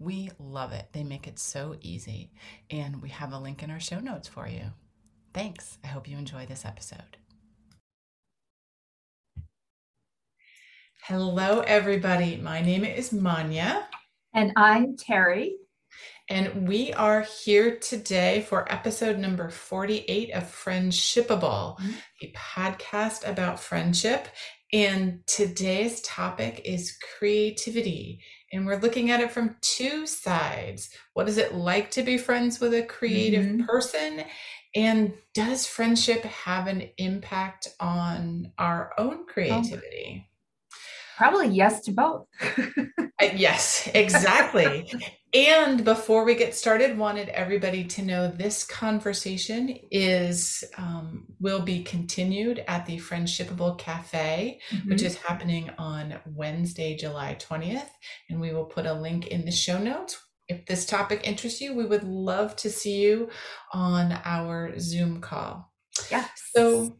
We love it. They make it so easy. And we have a link in our show notes for you. Thanks. I hope you enjoy this episode. Hello, everybody. My name is Manya. And I'm Terri. And we are here today for episode number 48 of Friendshipable, mm-hmm. a podcast about friendship. And today's topic is creativity and we're looking at it from two sides. What is it like to be friends with a creative mm-hmm. person? And does friendship have an impact on our own creativity? Probably yes to both. uh, yes, exactly. and before we get started, wanted everybody to know this conversation is um, will be continued at the Friendshipable Cafe, mm-hmm. which is happening on Wednesday, July twentieth, and we will put a link in the show notes. If this topic interests you, we would love to see you on our Zoom call. Yeah. So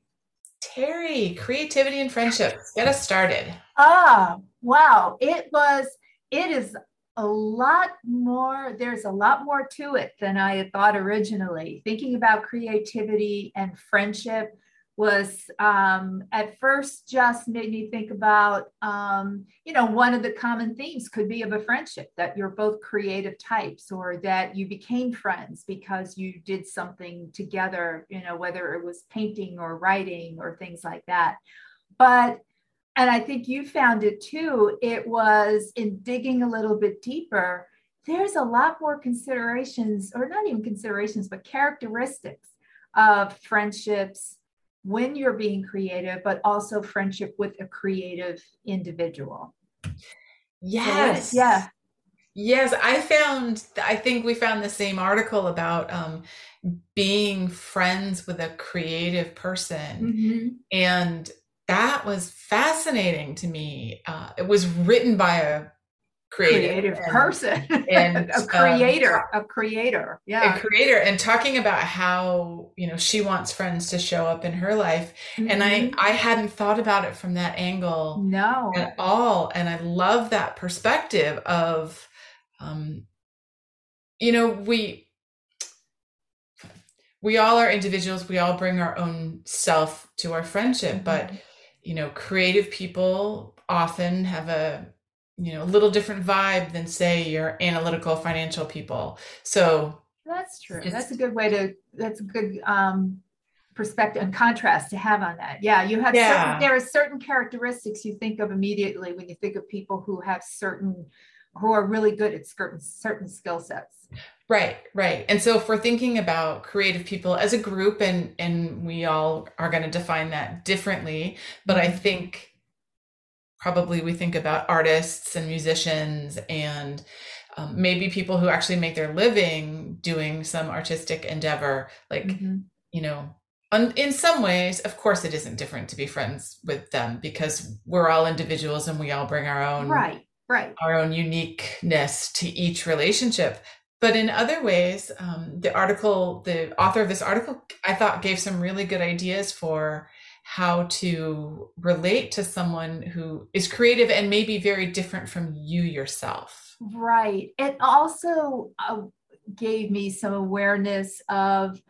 Terri, creativity and friendship. Get us started. Ah, wow. It was, it is a lot more, there's a lot more to it than I had thought originally. Thinking about creativity and friendship was um, at first just made me think about, um, you know, one of the common themes could be of a friendship that you're both creative types or that you became friends because you did something together, you know, whether it was painting or writing or things like that. But and I think you found it too. It was in digging a little bit deeper, there's a lot more considerations, or not even considerations, but characteristics of friendships when you're being creative, but also friendship with a creative individual. Yes. So, yeah. Yes, I found, I think we found the same article about um, being friends with a creative person. Mm-hmm. And that was fascinating to me. Uh, it was written by a creative, creative and, person and a creator um, a creator yeah a creator and talking about how you know she wants friends to show up in her life mm-hmm. and i mm-hmm. i hadn't thought about it from that angle no at all and i love that perspective of um you know we we all are individuals we all bring our own self to our friendship mm-hmm. but you know creative people often have a you know a little different vibe than say your analytical financial people. So that's true. that's a good way to that's a good um perspective and contrast to have on that. Yeah you have yeah. certain, there are certain characteristics you think of immediately when you think of people who have certain who are really good at certain certain skill sets. Right right. And so if we're thinking about creative people as a group and and we all are going to define that differently but i mm-hmm. think probably we think about artists and musicians and um, maybe people who actually make their living doing some artistic endeavor like mm-hmm. you know un- in some ways of course it isn't different to be friends with them because we're all individuals and we all bring our own right right our own uniqueness to each relationship but in other ways um, the article the author of this article i thought gave some really good ideas for how to relate to someone who is creative and maybe very different from you yourself. Right. It also uh, gave me some awareness of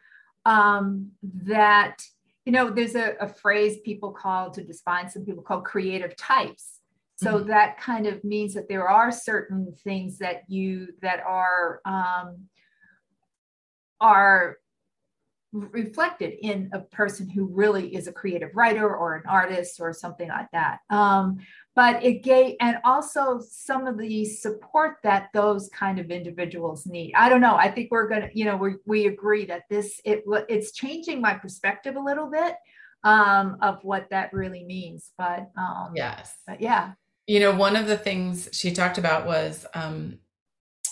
um, that, you know, there's a, a, phrase people call to define some people call creative types. So mm-hmm. that kind of means that there are certain things that you that are um, are reflected in a person who really is a creative writer or an artist or something like that. Um, but it gave, and also some of the support that those kind of individuals need. I don't know. I think we're gonna, you know, we we agree that this it it's changing my perspective a little bit um, of what that really means. But um, yes, but yeah. You know, one of the things she talked about was um,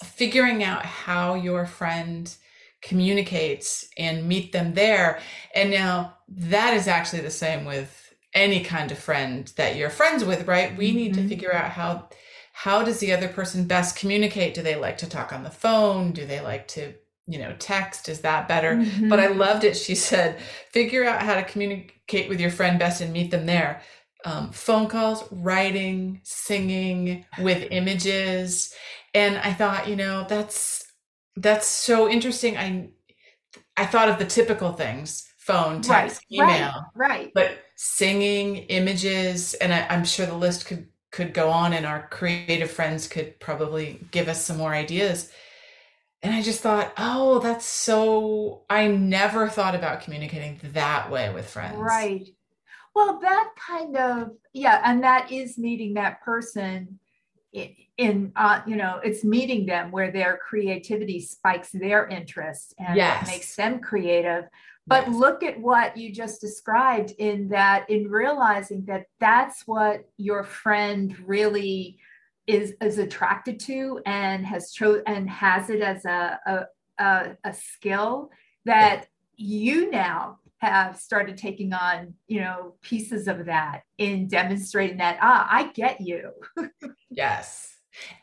figuring out how your friend communicates and meet them there. And now that is actually the same with any kind of friend that you're friends with, right? We mm-hmm. need to mm-hmm. figure out how how does the other person best communicate? Do they like to talk on the phone? Do they like to, you know, text? Is that better? Mm-hmm. But I loved it. She said, figure out how to communicate with your friend best and meet them there. Um, phone calls, writing, singing with images. And I thought, you know, that's that's so interesting. I I thought of the typical things: phone, text, right, email, right, right. But singing, images, and I, I'm sure the list could could go on, and our creative friends could probably give us some more ideas. And I just thought, oh, that's so. I never thought about communicating that way with friends. Right. Well, that kind of yeah, and that is meeting that person in uh, you know it's meeting them where their creativity spikes their interest and yes. makes them creative but yes. look at what you just described in that in realizing that that's what your friend really is is attracted to and has chose and has it as a a, a, a skill that you now have started taking on you know pieces of that in demonstrating that ah i get you yes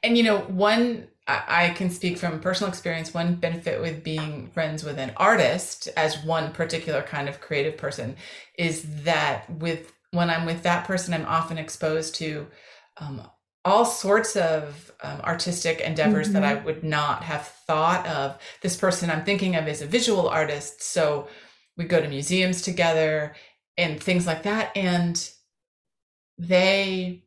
and you know, one I can speak from personal experience. One benefit with being friends with an artist as one particular kind of creative person is that with when I'm with that person, I'm often exposed to um, all sorts of um, artistic endeavors mm-hmm. that I would not have thought of. This person I'm thinking of is a visual artist, so we go to museums together and things like that, and they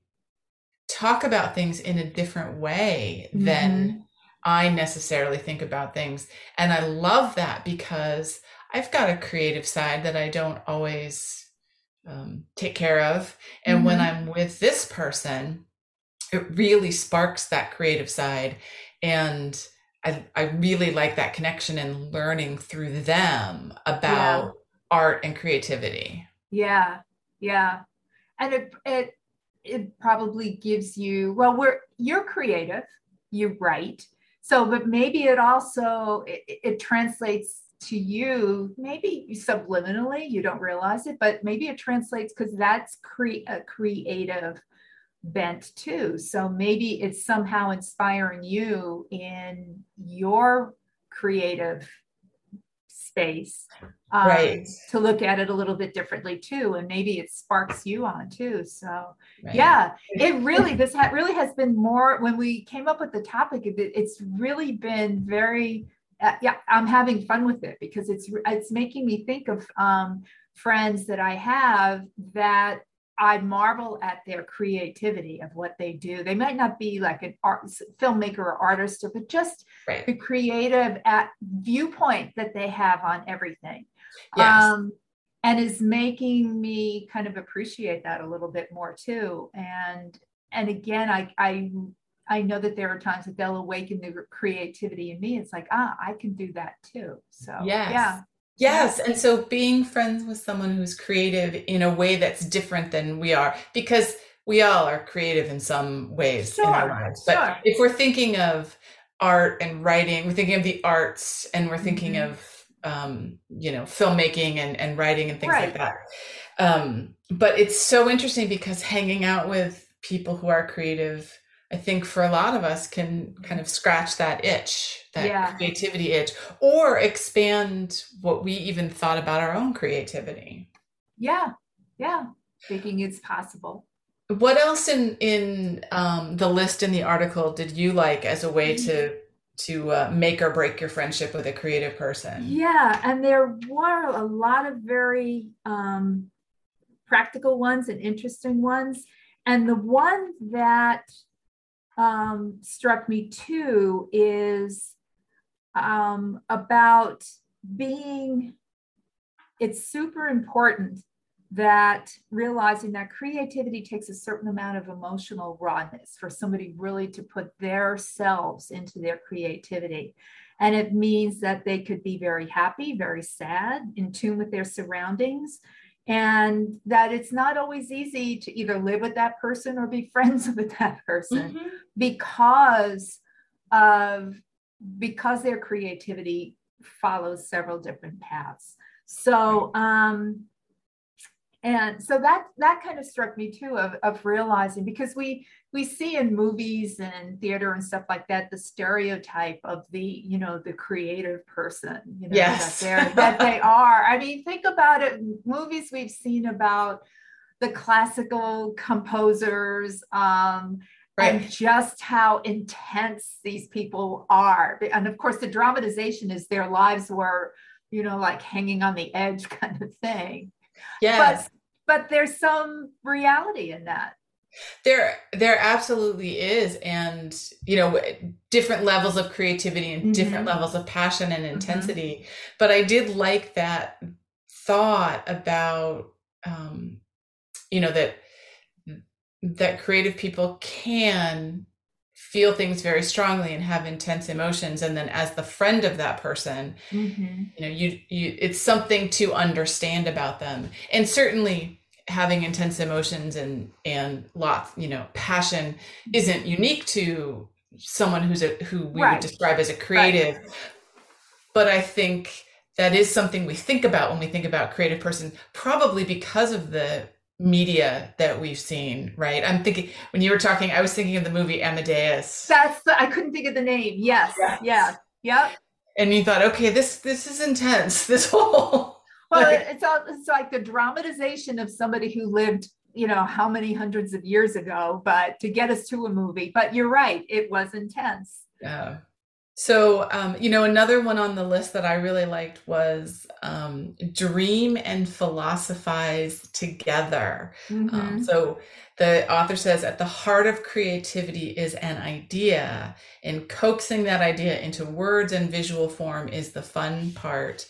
talk about things in a different way mm-hmm. than I necessarily think about things. And I love that because I've got a creative side that I don't always um, take care of. And mm-hmm. when I'm with this person, it really sparks that creative side. And I, I really like that connection and learning through them about yeah. art and creativity. Yeah. Yeah. And it, it it probably gives you well we're you're creative you write so but maybe it also it, it translates to you maybe subliminally you don't realize it but maybe it translates because that's cre- a creative bent too so maybe it's somehow inspiring you in your creative space um, right. to look at it a little bit differently too and maybe it sparks you on too so right. yeah it really this ha- really has been more when we came up with the topic it, it's really been very uh, yeah i'm having fun with it because it's it's making me think of um, friends that i have that I marvel at their creativity of what they do. They might not be like an art filmmaker or artist, but just right. the creative at viewpoint that they have on everything. Yes. Um, and is making me kind of appreciate that a little bit more too. And and again, I I I know that there are times that they'll awaken the creativity in me. It's like, ah, I can do that too. So yes. yeah. Yes. And so being friends with someone who's creative in a way that's different than we are, because we all are creative in some ways sure, in our lives. But sure. if we're thinking of art and writing, we're thinking of the arts and we're thinking mm-hmm. of, um, you know, filmmaking and, and writing and things right. like that. Um, but it's so interesting because hanging out with people who are creative I think for a lot of us can kind of scratch that itch, that yeah. creativity itch, or expand what we even thought about our own creativity. Yeah, yeah, thinking it's possible. What else in in um, the list in the article did you like as a way to to uh, make or break your friendship with a creative person? Yeah, and there were a lot of very um, practical ones and interesting ones, and the one that um, struck me too is um, about being, it's super important that realizing that creativity takes a certain amount of emotional rawness for somebody really to put their selves into their creativity. And it means that they could be very happy, very sad, in tune with their surroundings, and that it's not always easy to either live with that person or be friends with that person mm-hmm. because of because their creativity follows several different paths. So, um, and so that that kind of struck me too of, of realizing because we we see in movies and theater and stuff like that the stereotype of the you know the creative person you know yes. that, that they are i mean think about it movies we've seen about the classical composers um, right. and just how intense these people are. And of course, the dramatization is their lives were, you know, like hanging on the edge kind of thing. Yes. But, but there's some reality in that. There, there absolutely is, and you know, different levels of creativity and mm-hmm. different levels of passion and mm-hmm. intensity. Mm-hmm. But I did like that thought about, um, you know, that that creative people can feel things very strongly and have intense emotions and then as the friend of that person mm-hmm. you know you you it's something to understand about them and certainly having intense emotions and and lots you know passion isn't unique to someone who's a who we right. would describe as a creative right. but i think that is something we think about when we think about creative person probably because of the media that we've seen, right? I'm thinking when you were talking, I was thinking of the movie Amadeus. That's the, I couldn't think of the name. Yes, yes. yeah, yep. And you thought, okay, this this is intense. This whole well, like, it's all, it's like the dramatization of somebody who lived, you know, how many hundreds of years ago, but to get us to a movie. But you're right, it was intense. Yeah. So, um, you know, another one on the list that I really liked was um, dream and philosophize together. Um, mm-hmm. Um, so, the author says at the heart of creativity is an idea, and coaxing that idea into words and visual form is the fun part.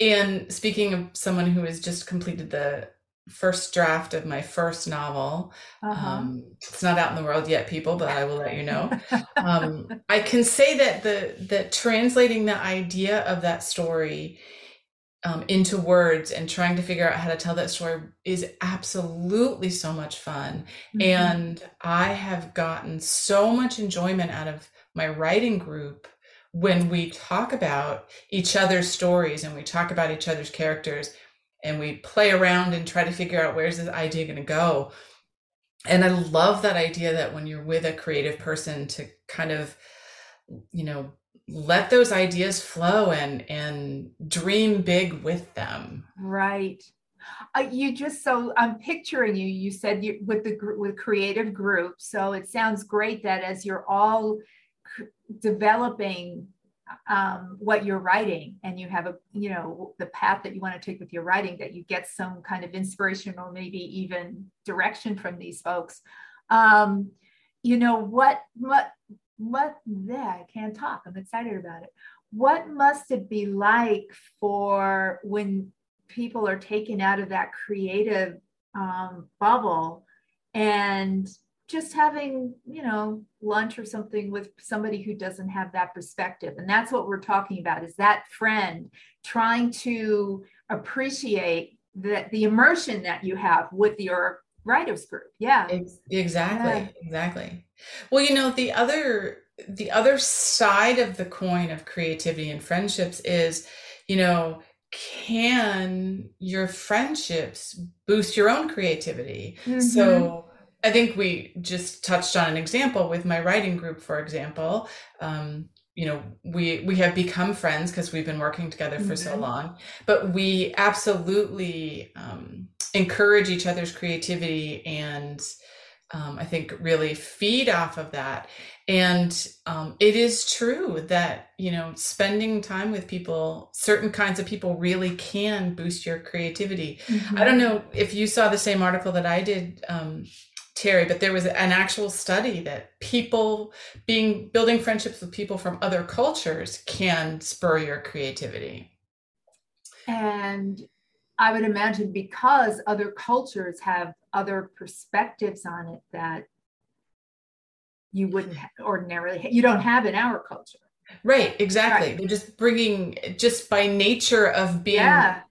And speaking of someone who has just completed the first draft of my first novel. Uh-huh. Um, it's not out in the world yet, people, but I will let you know. um, I can say that the that translating the idea of that story um, into words and trying to figure out how to tell that story is absolutely so much fun. Mm-hmm. And I have gotten so much enjoyment out of my writing group when we talk about each other's stories and we talk about each other's characters and we play around and try to figure out where's this idea going to go. And i love that idea that when you're with a creative person to kind of you know let those ideas flow and and dream big with them. Right. Uh, you just so i'm picturing you you said you with the with creative group so it sounds great that as you're all developing um, what you're writing and you have a you know the path that you want to take with your writing that you get some kind of inspiration or maybe even direction from these folks. Um, you know what what what yeah i can't talk i'm excited about it. What must it be like for when people are taken out of that creative um, bubble and just having you know lunch or something with somebody who doesn't have that perspective. And that's what we're talking about is that friend trying to appreciate that the immersion that you have with your writers group. Yeah. Exactly yeah. exactly. Well you know the other the other side of the coin of creativity and friendships is you know can your friendships boost your own creativity? Mm-hmm. so I think we just touched on an example with my writing group, for example. Um, you know, we we have become friends because we've been working together for mm-hmm. so long, but we absolutely um, encourage each other's creativity and um, I think really feed off of that. And um, it is true that, you know, spending time with people, certain kinds of people really can boost your creativity. Mm-hmm. I don't know if you saw the same article that I did um, Terri, but there was an actual study that people being building friendships with people from other cultures can spur your creativity. And I would imagine because other cultures have other perspectives on it that you wouldn't ordinarily you don't have in our culture. Right, exactly. Right. They're just bringing just by nature of being yeah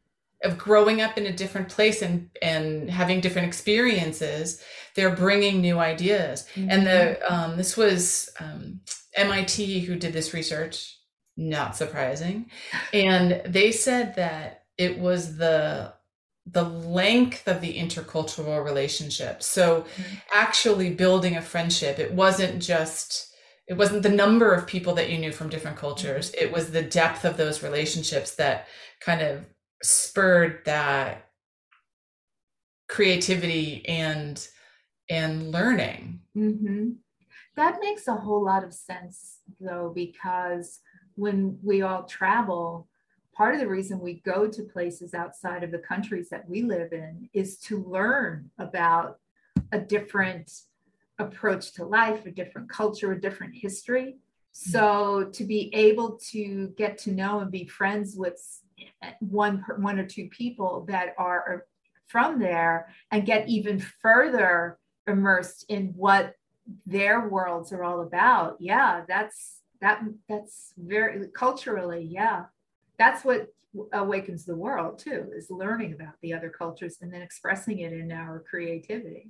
of growing up in a different place and and having different experiences they're bringing new ideas mm-hmm. and the um, this was um, mit who did this research not surprising. And they said that it was the the length of the intercultural relationship. So mm-hmm. actually building a friendship, it wasn't just it wasn't the number of people that you knew from different cultures. Mm-hmm. It was the depth of those relationships that kind of spurred that creativity and and learning. Mm-hmm. That makes a whole lot of sense, though, because when we all travel, part of the reason we go to places outside of the countries that we live in is to learn about a different approach to life, a different culture, a different history. So to be able to get to know and be friends with one one or two people that are uh, from there and get even further immersed in what their worlds are all about. Yeah that's that that's very culturally yeah. That's what awakens the world too is learning about the other cultures and then expressing it in our creativity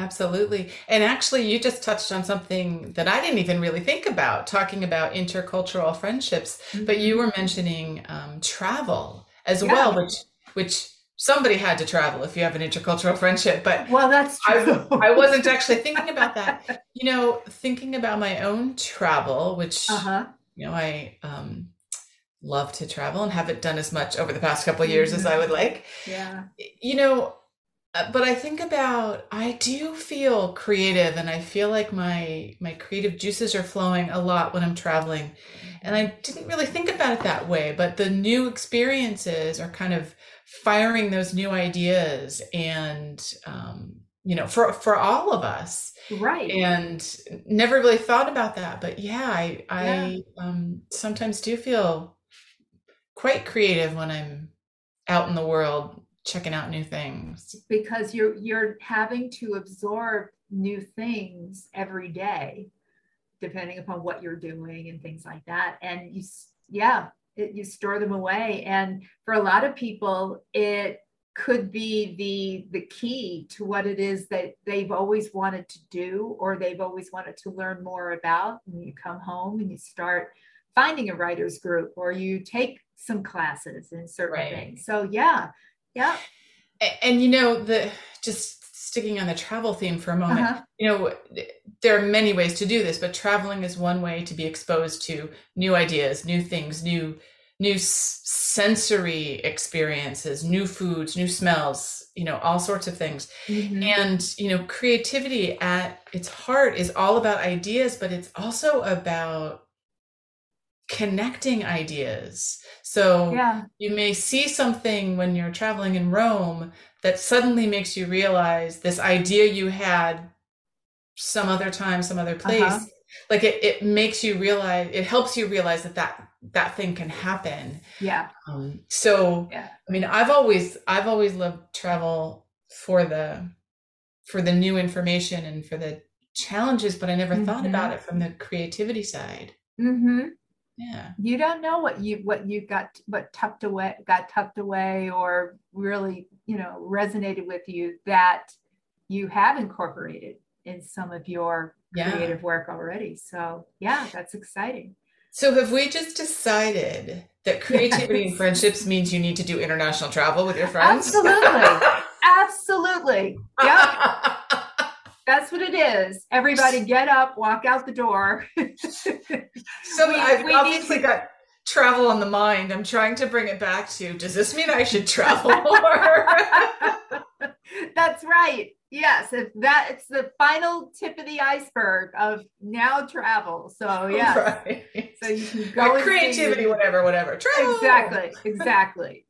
absolutely and actually you just touched on something that i didn't even really think about talking about intercultural friendships mm-hmm. but you were mentioning um, travel as yeah. well which which somebody had to travel if you have an intercultural friendship but well that's true I, I wasn't actually thinking about that you know thinking about my own travel which uh-huh. you know i um, love to travel and haven't done as much over the past couple years mm-hmm. as i would like yeah you know but i think about i do feel creative and i feel like my my creative juices are flowing a lot when i'm traveling. And i didn't really think about it that way but the new experiences are kind of firing those new ideas and um, you know for for all of us. Right. And never really thought about that but yeah i i um, sometimes do feel quite creative when i'm out in the world checking out new things. Because you're you're having to absorb new things every day depending upon what you're doing and things like that. And you yeah it, you store them away. And for a lot of people it could be the the key to what it is that they've always wanted to do or they've always wanted to learn more about. And you come home and you start finding a writers group or you take some classes in certain right. things. So yeah yeah and, and you know the just sticking on the travel theme for a moment uh-huh. you know there are many ways to do this but traveling is one way to be exposed to new ideas new things new new sensory experiences new foods new smells you know all sorts of things mm-hmm. and you know creativity at its heart is all about ideas but it's also about connecting ideas so yeah. you may see something when you're traveling in rome that suddenly makes you realize this idea you had some other time some other place uh-huh. like it, it makes you realize it helps you realize that that that thing can happen yeah um, so yeah. i mean i've always i've always loved travel for the for the new information and for the challenges but i never mm-hmm. thought about it from the creativity side mm-hmm yeah. You don't know what you what you got what tucked away got tucked away or really you know resonated with you that you have incorporated in some of your yeah. creative work already. So yeah that's exciting. So have we just decided that creativity yes. and friendships means you need to do international travel with your friends? Absolutely. Absolutely. Yeah That's what it is. Everybody get up, walk out the door. so we, I've we obviously to... got travel on the mind. I'm trying to bring it back to does this mean I should travel more? That's right. Yes, if that it's the final tip of the iceberg of now travel. So yeah, right. so you can go like creativity, whatever, whatever. Travel. Exactly, exactly.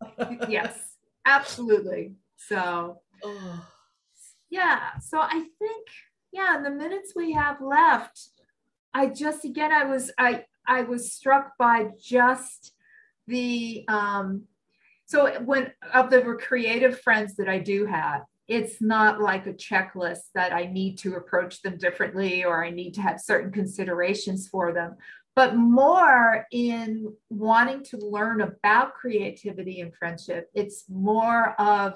yes, absolutely. So. Oh yeah so i think yeah in the minutes we have left i just again i was i i was struck by just the um so when of the creative friends that i do have it's not like a checklist that i need to approach them differently or i need to have certain considerations for them but more in wanting to learn about creativity and friendship. It's more of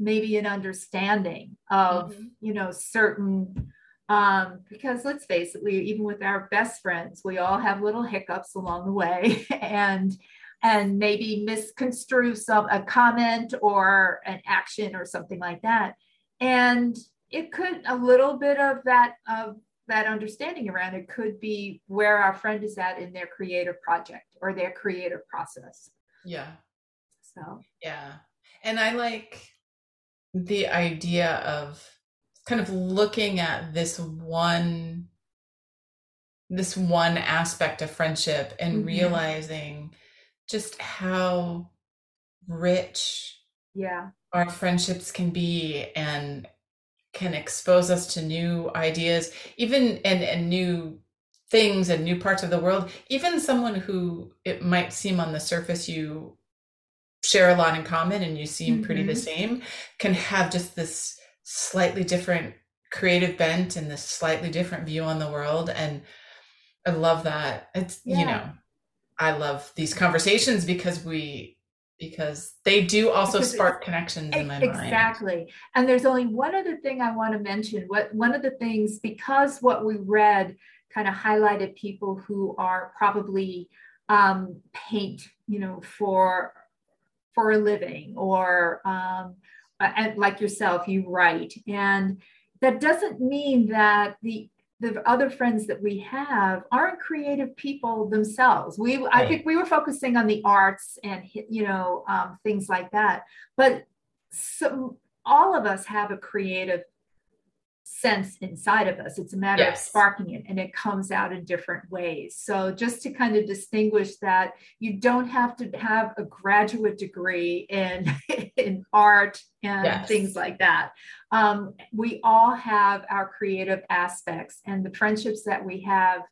maybe an understanding of mm-hmm. you know certain Um, because let's face it, we even with our best friends, we all have little hiccups along the way, and and maybe misconstrue some a comment or an action or something like that. And it could a little bit of that of that understanding around it could be where our friend is at in their creative project or their creative process. Yeah. So yeah. And I like the idea of kind of looking at this one this one aspect of friendship and mm-hmm. realizing just how rich yeah our friendships can be and can expose us to new ideas even and and new things and new parts of the world even someone who it might seem on the surface you share a lot in common and you seem mm-hmm. pretty the mm-hmm. same can have just this slightly different creative bent and this slightly different view on the world and i love that it's yeah. you know i love these conversations because we because they do also because spark connections in my exactly. mind. Exactly. And there's only one other thing I want to mention. What one of the things, because what we read kind of highlighted people who are probably um, paint, you know, for for a living, or um, and like yourself, you write, and that doesn't mean that the the other friends that we have aren't creative people themselves. We, right. I think we were focusing on the arts and you know um, things like that, but so all of us have a creative sense inside of us. It's a matter yes. of sparking it, and it comes out in different ways. So just to kind of distinguish that, you don't have to have a graduate degree in in art and yes. things like that. Um, we all have our creative aspects, and the friendships that we have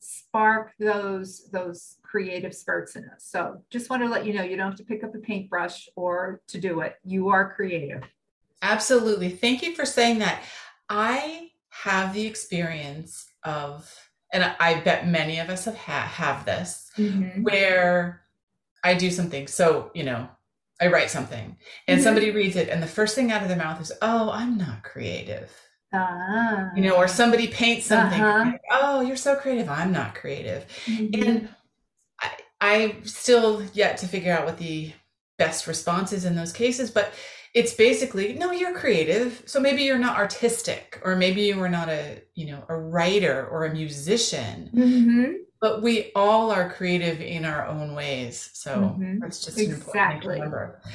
spark those those creative spurts in us. So just want to let you know you don't have to pick up a paintbrush or to do it. You are creative. Absolutely. Thank you for saying that. I have the experience of, and I bet many of us have ha- have this, mm-hmm. where I do something. So you know, I write something, and mm-hmm. somebody reads it, and the first thing out of their mouth is, "Oh, I'm not creative." Uh-huh. You know, or somebody paints something. Uh-huh. Like, oh, you're so creative. I'm not creative, mm-hmm. and I, I still yet to figure out what the best response is in those cases, but it's basically no you're creative so maybe you're not artistic or maybe you were not a you know a writer or a musician mm-hmm. but we all are creative in our own ways so mm-hmm. that's just exactly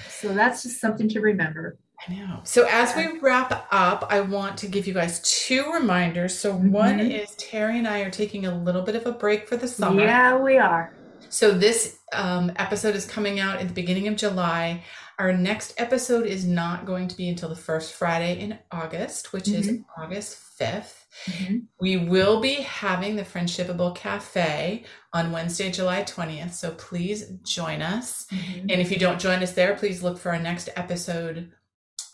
so that's just something to remember I know. So as we wrap up, I want to give you guys two reminders. So mm-hmm. one is Terri and I are taking a little bit of a break for the summer. Yeah, we are. So this um, episode is coming out at the beginning of July. Our next episode is not going to be until the first Friday in August, which mm-hmm. is August 5th. Mm-hmm. We will be having the Friendshipable Cafe on Wednesday, July 20th. So please join us. Mm-hmm. And if you don't join us there, please look for our next episode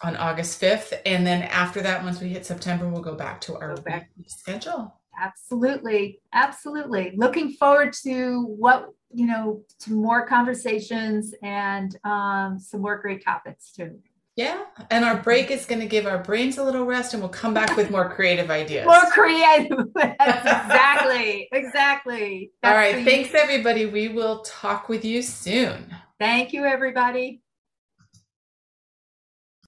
on August 5th. And then after that, once we hit September, we'll go back to our back. schedule. Absolutely. Absolutely. Looking forward to what you know, to more conversations and um, some more great topics too. Yeah. And our break is going to give our brains a little rest and we'll come back with more creative ideas. More creative. exactly. Exactly. That's All right. Thanks, everybody. We will talk with you soon. Thank you, everybody.